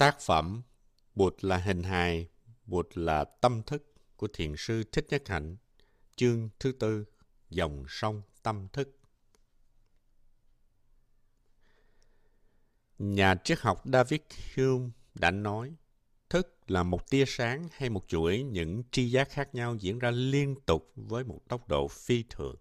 Tác phẩm Bụt là hình hài, Bụt là tâm thức của Thiền sư Thích Nhất Hạnh, chương thứ tư, dòng sông tâm thức. Nhà triết học David Hume đã nói, thức là một tia sáng hay một chuỗi những tri giác khác nhau diễn ra liên tục với một tốc độ phi thường.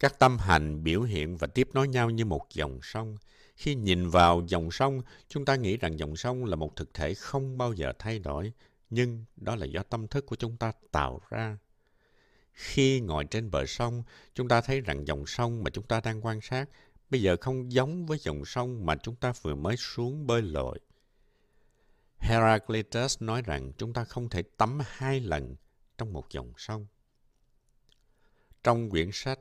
Các tâm hành biểu hiện và tiếp nối nhau như một dòng sông. Khi nhìn vào dòng sông, chúng ta nghĩ rằng dòng sông là một thực thể không bao giờ thay đổi, nhưng đó là do tâm thức của chúng ta tạo ra. Khi ngồi trên bờ sông, chúng ta thấy rằng dòng sông mà chúng ta đang quan sát bây giờ không giống với dòng sông mà chúng ta vừa mới xuống bơi lội. Heraclitus nói rằng chúng ta không thể tắm hai lần trong một dòng sông. Trong quyển sách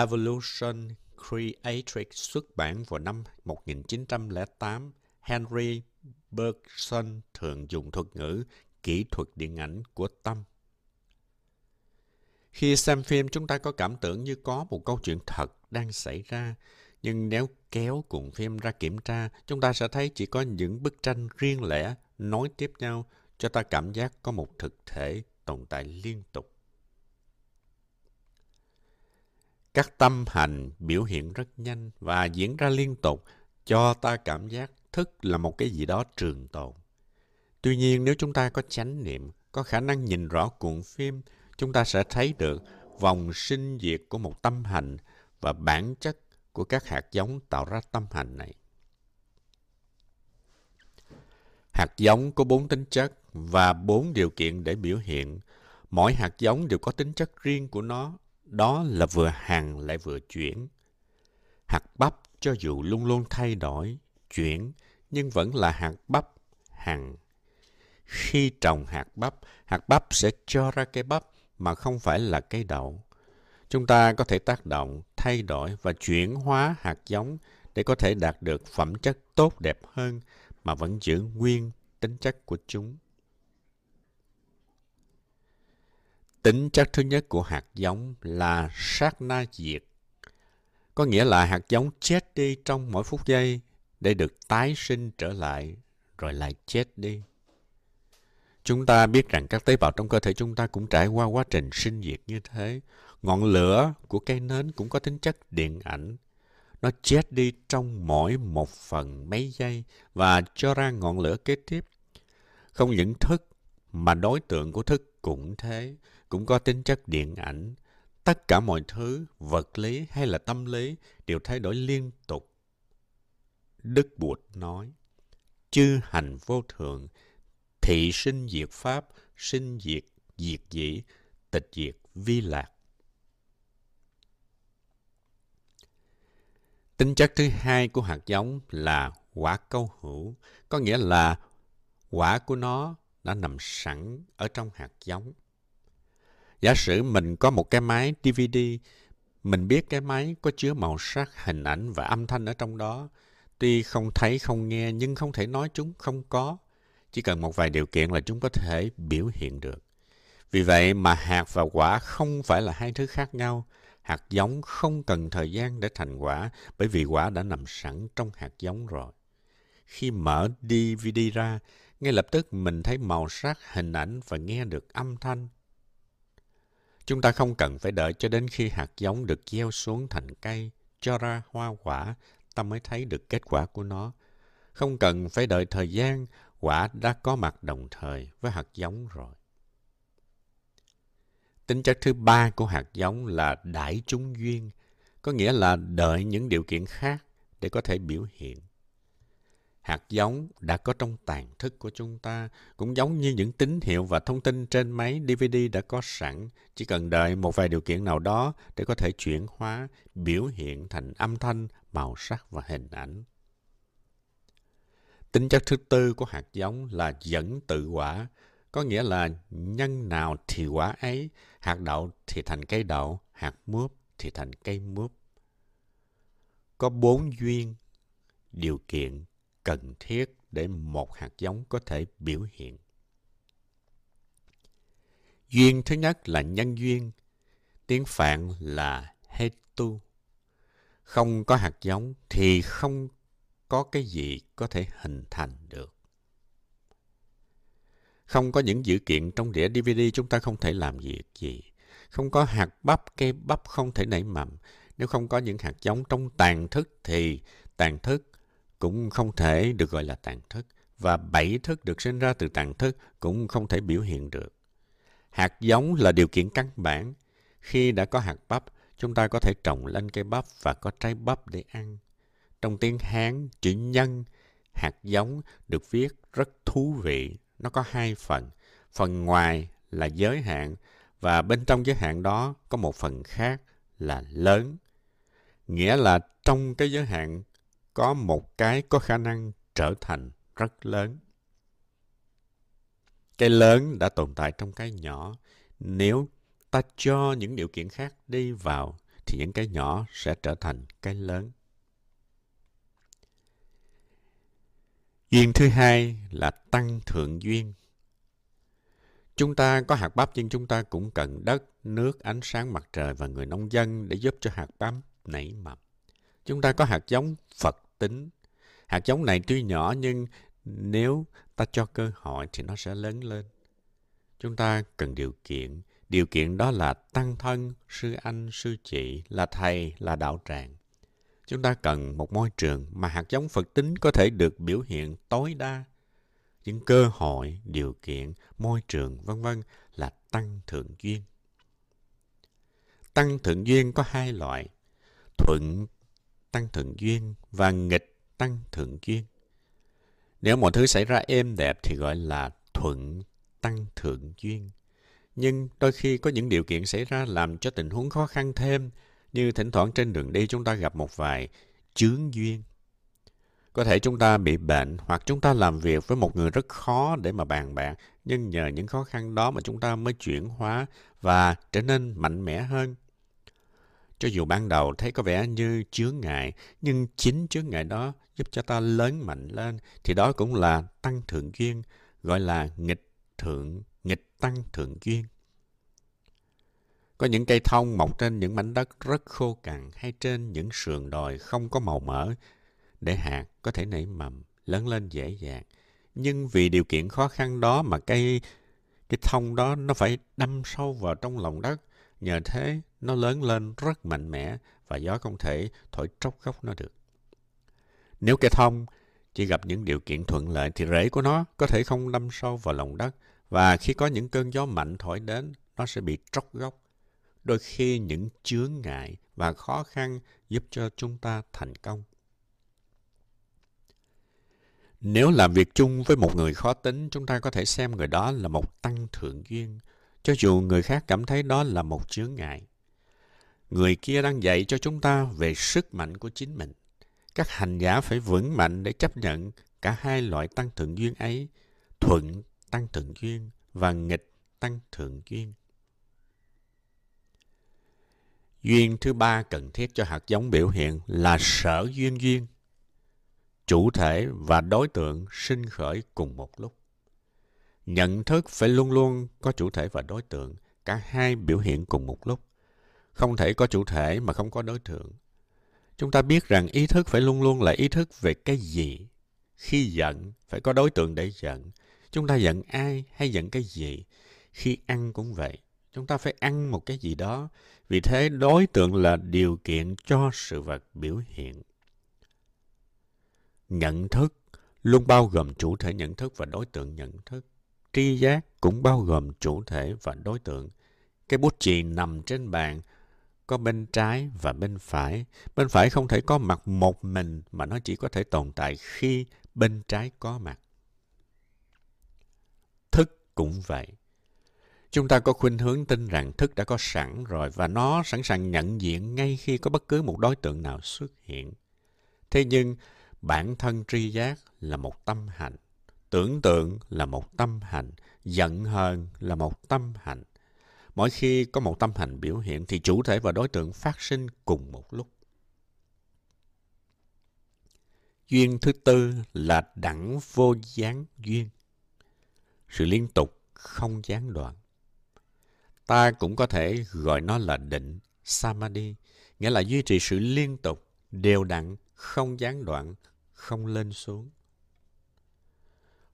Evolution Creatrix xuất bản vào năm 1908, Henry Bergson thường dùng thuật ngữ kỹ thuật điện ảnh của tâm. Khi xem phim, chúng ta có cảm tưởng như có một câu chuyện thật đang xảy ra. Nhưng nếu kéo cuộn phim ra kiểm tra, chúng ta sẽ thấy chỉ có những bức tranh riêng lẻ nối tiếp nhau cho ta cảm giác có một thực thể tồn tại liên tục. Các tâm hành biểu hiện rất nhanh và diễn ra liên tục cho ta cảm giác thức là một cái gì đó trường tồn. Tuy nhiên nếu chúng ta có chánh niệm, có khả năng nhìn rõ cuộn phim, chúng ta sẽ thấy được vòng sinh diệt của một tâm hành và bản chất của các hạt giống tạo ra tâm hành này. Hạt giống có bốn tính chất và bốn điều kiện để biểu hiện. Mỗi hạt giống đều có tính chất riêng của nó đó là vừa hàng lại vừa chuyển. Hạt bắp cho dù luôn luôn thay đổi, chuyển, nhưng vẫn là hạt bắp, hàng Khi trồng hạt bắp, hạt bắp sẽ cho ra cây bắp mà không phải là cây đậu. Chúng ta có thể tác động, thay đổi và chuyển hóa hạt giống để có thể đạt được phẩm chất tốt đẹp hơn mà vẫn giữ nguyên tính chất của chúng. Tính chất thứ nhất của hạt giống là sát na diệt. Có nghĩa là hạt giống chết đi trong mỗi phút giây để được tái sinh trở lại, rồi lại chết đi. Chúng ta biết rằng các tế bào trong cơ thể chúng ta cũng trải qua quá trình sinh diệt như thế. Ngọn lửa của cây nến cũng có tính chất điện ảnh. Nó chết đi trong mỗi một phần mấy giây và cho ra ngọn lửa kế tiếp. Không những thức, mà đối tượng của thức cũng thế cũng có tính chất điện ảnh. Tất cả mọi thứ, vật lý hay là tâm lý đều thay đổi liên tục. Đức Bụt nói, chư hành vô thường, thị sinh diệt pháp, sinh diệt, diệt dĩ, tịch diệt, vi lạc. Tính chất thứ hai của hạt giống là quả câu hữu, có nghĩa là quả của nó đã nằm sẵn ở trong hạt giống. Giả sử mình có một cái máy DVD, mình biết cái máy có chứa màu sắc, hình ảnh và âm thanh ở trong đó. Tuy không thấy, không nghe, nhưng không thể nói chúng không có. Chỉ cần một vài điều kiện là chúng có thể biểu hiện được. Vì vậy mà hạt và quả không phải là hai thứ khác nhau. Hạt giống không cần thời gian để thành quả bởi vì quả đã nằm sẵn trong hạt giống rồi. Khi mở DVD ra, ngay lập tức mình thấy màu sắc, hình ảnh và nghe được âm thanh. Chúng ta không cần phải đợi cho đến khi hạt giống được gieo xuống thành cây, cho ra hoa quả, ta mới thấy được kết quả của nó. Không cần phải đợi thời gian, quả đã có mặt đồng thời với hạt giống rồi. Tính chất thứ ba của hạt giống là đại chúng duyên, có nghĩa là đợi những điều kiện khác để có thể biểu hiện hạt giống đã có trong tàn thức của chúng ta, cũng giống như những tín hiệu và thông tin trên máy DVD đã có sẵn, chỉ cần đợi một vài điều kiện nào đó để có thể chuyển hóa, biểu hiện thành âm thanh, màu sắc và hình ảnh. Tính chất thứ tư của hạt giống là dẫn tự quả, có nghĩa là nhân nào thì quả ấy, hạt đậu thì thành cây đậu, hạt mướp thì thành cây mướp. Có bốn duyên, điều kiện cần thiết để một hạt giống có thể biểu hiện. Duyên thứ nhất là nhân duyên, tiếng Phạn là hetu. Không có hạt giống thì không có cái gì có thể hình thành được. Không có những dữ kiện trong đĩa DVD chúng ta không thể làm việc gì. Không có hạt bắp, cây bắp không thể nảy mầm. Nếu không có những hạt giống trong tàn thức thì tàn thức cũng không thể được gọi là tàn thức. Và bảy thức được sinh ra từ tàn thức cũng không thể biểu hiện được. Hạt giống là điều kiện căn bản. Khi đã có hạt bắp, chúng ta có thể trồng lên cây bắp và có trái bắp để ăn. Trong tiếng Hán, chữ nhân, hạt giống được viết rất thú vị. Nó có hai phần. Phần ngoài là giới hạn và bên trong giới hạn đó có một phần khác là lớn. Nghĩa là trong cái giới hạn có một cái có khả năng trở thành rất lớn. Cái lớn đã tồn tại trong cái nhỏ. Nếu ta cho những điều kiện khác đi vào thì những cái nhỏ sẽ trở thành cái lớn. Duyên thứ hai là tăng thượng duyên. Chúng ta có hạt bắp nhưng chúng ta cũng cần đất, nước, ánh sáng mặt trời và người nông dân để giúp cho hạt bắp nảy mầm. Chúng ta có hạt giống Phật tính. Hạt giống này tuy nhỏ nhưng nếu ta cho cơ hội thì nó sẽ lớn lên. Chúng ta cần điều kiện. Điều kiện đó là tăng thân, sư anh, sư chị, là thầy, là đạo tràng. Chúng ta cần một môi trường mà hạt giống Phật tính có thể được biểu hiện tối đa. Những cơ hội, điều kiện, môi trường, vân vân là tăng thượng duyên. Tăng thượng duyên có hai loại, thuận tăng thượng duyên và nghịch tăng thượng duyên. Nếu mọi thứ xảy ra êm đẹp thì gọi là thuận tăng thượng duyên. Nhưng đôi khi có những điều kiện xảy ra làm cho tình huống khó khăn thêm, như thỉnh thoảng trên đường đi chúng ta gặp một vài chướng duyên. Có thể chúng ta bị bệnh hoặc chúng ta làm việc với một người rất khó để mà bàn bạc, nhưng nhờ những khó khăn đó mà chúng ta mới chuyển hóa và trở nên mạnh mẽ hơn. Cho dù ban đầu thấy có vẻ như chướng ngại, nhưng chính chướng ngại đó giúp cho ta lớn mạnh lên, thì đó cũng là tăng thượng duyên, gọi là nghịch thượng, nghịch tăng thượng duyên. Có những cây thông mọc trên những mảnh đất rất khô cằn hay trên những sườn đồi không có màu mỡ để hạt có thể nảy mầm, lớn lên dễ dàng. Nhưng vì điều kiện khó khăn đó mà cây cái thông đó nó phải đâm sâu vào trong lòng đất. Nhờ thế nó lớn lên rất mạnh mẽ và gió không thể thổi tróc gốc nó được. Nếu cây thông chỉ gặp những điều kiện thuận lợi thì rễ của nó có thể không đâm sâu vào lòng đất và khi có những cơn gió mạnh thổi đến, nó sẽ bị tróc gốc. Đôi khi những chướng ngại và khó khăn giúp cho chúng ta thành công. Nếu làm việc chung với một người khó tính, chúng ta có thể xem người đó là một tăng thượng duyên, cho dù người khác cảm thấy đó là một chướng ngại. Người kia đang dạy cho chúng ta về sức mạnh của chính mình. Các hành giả phải vững mạnh để chấp nhận cả hai loại tăng thượng duyên ấy, thuận tăng thượng duyên và nghịch tăng thượng duyên. Duyên thứ ba cần thiết cho hạt giống biểu hiện là sở duyên duyên chủ thể và đối tượng sinh khởi cùng một lúc. Nhận thức phải luôn luôn có chủ thể và đối tượng, cả hai biểu hiện cùng một lúc. Không thể có chủ thể mà không có đối tượng. Chúng ta biết rằng ý thức phải luôn luôn là ý thức về cái gì. Khi giận, phải có đối tượng để giận. Chúng ta giận ai hay giận cái gì? Khi ăn cũng vậy. Chúng ta phải ăn một cái gì đó. Vì thế đối tượng là điều kiện cho sự vật biểu hiện nhận thức luôn bao gồm chủ thể nhận thức và đối tượng nhận thức. Tri giác cũng bao gồm chủ thể và đối tượng. Cái bút chì nằm trên bàn có bên trái và bên phải. Bên phải không thể có mặt một mình mà nó chỉ có thể tồn tại khi bên trái có mặt. Thức cũng vậy. Chúng ta có khuynh hướng tin rằng thức đã có sẵn rồi và nó sẵn sàng nhận diện ngay khi có bất cứ một đối tượng nào xuất hiện. Thế nhưng, bản thân tri giác là một tâm hạnh tưởng tượng là một tâm hành, giận hờn là một tâm hành. Mỗi khi có một tâm hành biểu hiện thì chủ thể và đối tượng phát sinh cùng một lúc. Duyên thứ tư là đẳng vô gián duyên. Sự liên tục, không gián đoạn. Ta cũng có thể gọi nó là định, samadhi, nghĩa là duy trì sự liên tục, đều đặn, không gián đoạn, không lên xuống.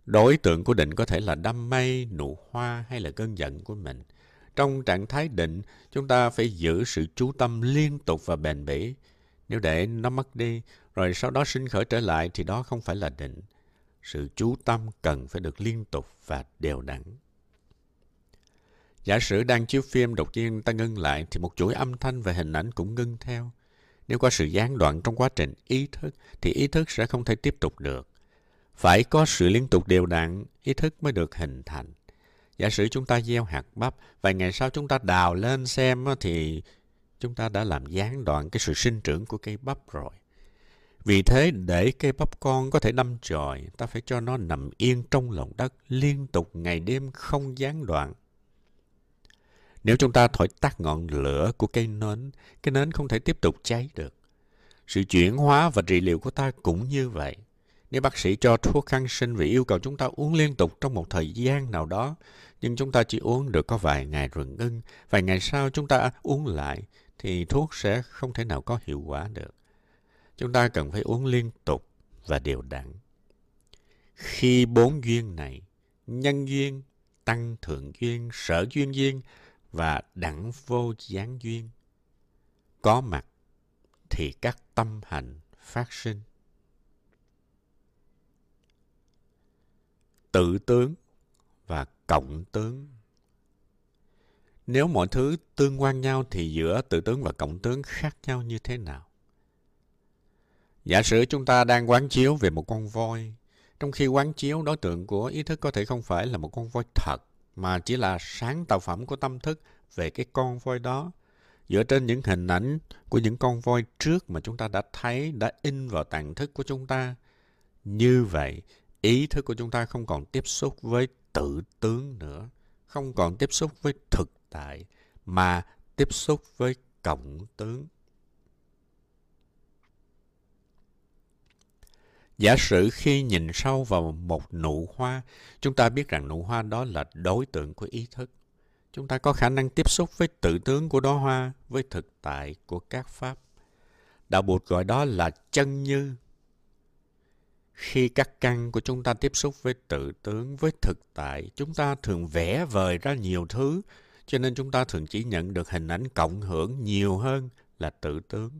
Đối tượng của định có thể là đam mê, nụ hoa hay là cơn giận của mình. Trong trạng thái định, chúng ta phải giữ sự chú tâm liên tục và bền bỉ. Nếu để nó mất đi, rồi sau đó sinh khởi trở lại thì đó không phải là định. Sự chú tâm cần phải được liên tục và đều đặn. Giả sử đang chiếu phim đột nhiên ta ngưng lại thì một chuỗi âm thanh và hình ảnh cũng ngưng theo. Nếu có sự gián đoạn trong quá trình ý thức thì ý thức sẽ không thể tiếp tục được. Phải có sự liên tục đều đặn, ý thức mới được hình thành. Giả sử chúng ta gieo hạt bắp, vài ngày sau chúng ta đào lên xem thì chúng ta đã làm gián đoạn cái sự sinh trưởng của cây bắp rồi. Vì thế, để cây bắp con có thể đâm chồi, ta phải cho nó nằm yên trong lòng đất liên tục ngày đêm không gián đoạn. Nếu chúng ta thổi tắt ngọn lửa của cây nến, cái nến không thể tiếp tục cháy được. Sự chuyển hóa và trị liệu của ta cũng như vậy. Nếu bác sĩ cho thuốc kháng sinh vì yêu cầu chúng ta uống liên tục trong một thời gian nào đó, nhưng chúng ta chỉ uống được có vài ngày rồi ngưng, vài ngày sau chúng ta uống lại, thì thuốc sẽ không thể nào có hiệu quả được. Chúng ta cần phải uống liên tục và đều đặn. Khi bốn duyên này, nhân duyên, tăng thượng duyên, sở duyên duyên và đẳng vô gián duyên có mặt thì các tâm hành phát sinh tự tướng và cộng tướng. Nếu mọi thứ tương quan nhau thì giữa tự tướng và cộng tướng khác nhau như thế nào? Giả sử chúng ta đang quán chiếu về một con voi, trong khi quán chiếu đối tượng của ý thức có thể không phải là một con voi thật, mà chỉ là sáng tạo phẩm của tâm thức về cái con voi đó. Dựa trên những hình ảnh của những con voi trước mà chúng ta đã thấy, đã in vào tàn thức của chúng ta, như vậy ý thức của chúng ta không còn tiếp xúc với tự tướng nữa không còn tiếp xúc với thực tại mà tiếp xúc với cộng tướng Giả sử khi nhìn sâu vào một nụ hoa, chúng ta biết rằng nụ hoa đó là đối tượng của ý thức. Chúng ta có khả năng tiếp xúc với tự tướng của đóa hoa, với thực tại của các pháp. Đạo Bụt gọi đó là chân như. Khi các căn của chúng ta tiếp xúc với tự tướng, với thực tại, chúng ta thường vẽ vời ra nhiều thứ, cho nên chúng ta thường chỉ nhận được hình ảnh cộng hưởng nhiều hơn là tự tướng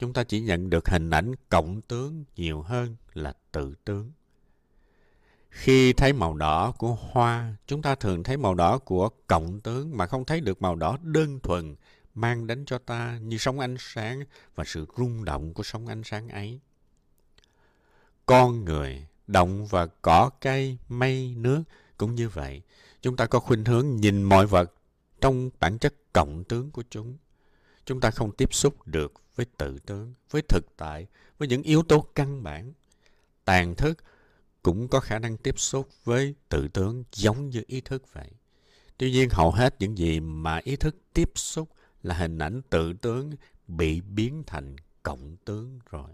chúng ta chỉ nhận được hình ảnh cộng tướng nhiều hơn là tự tướng. Khi thấy màu đỏ của hoa, chúng ta thường thấy màu đỏ của cộng tướng mà không thấy được màu đỏ đơn thuần mang đến cho ta như sóng ánh sáng và sự rung động của sóng ánh sáng ấy. Con người, động và cỏ cây, mây, nước cũng như vậy. Chúng ta có khuynh hướng nhìn mọi vật trong bản chất cộng tướng của chúng. Chúng ta không tiếp xúc được với tự tướng, với thực tại, với những yếu tố căn bản. Tàn thức cũng có khả năng tiếp xúc với tự tướng giống như ý thức vậy. Tuy nhiên hầu hết những gì mà ý thức tiếp xúc là hình ảnh tự tướng bị biến thành cộng tướng rồi.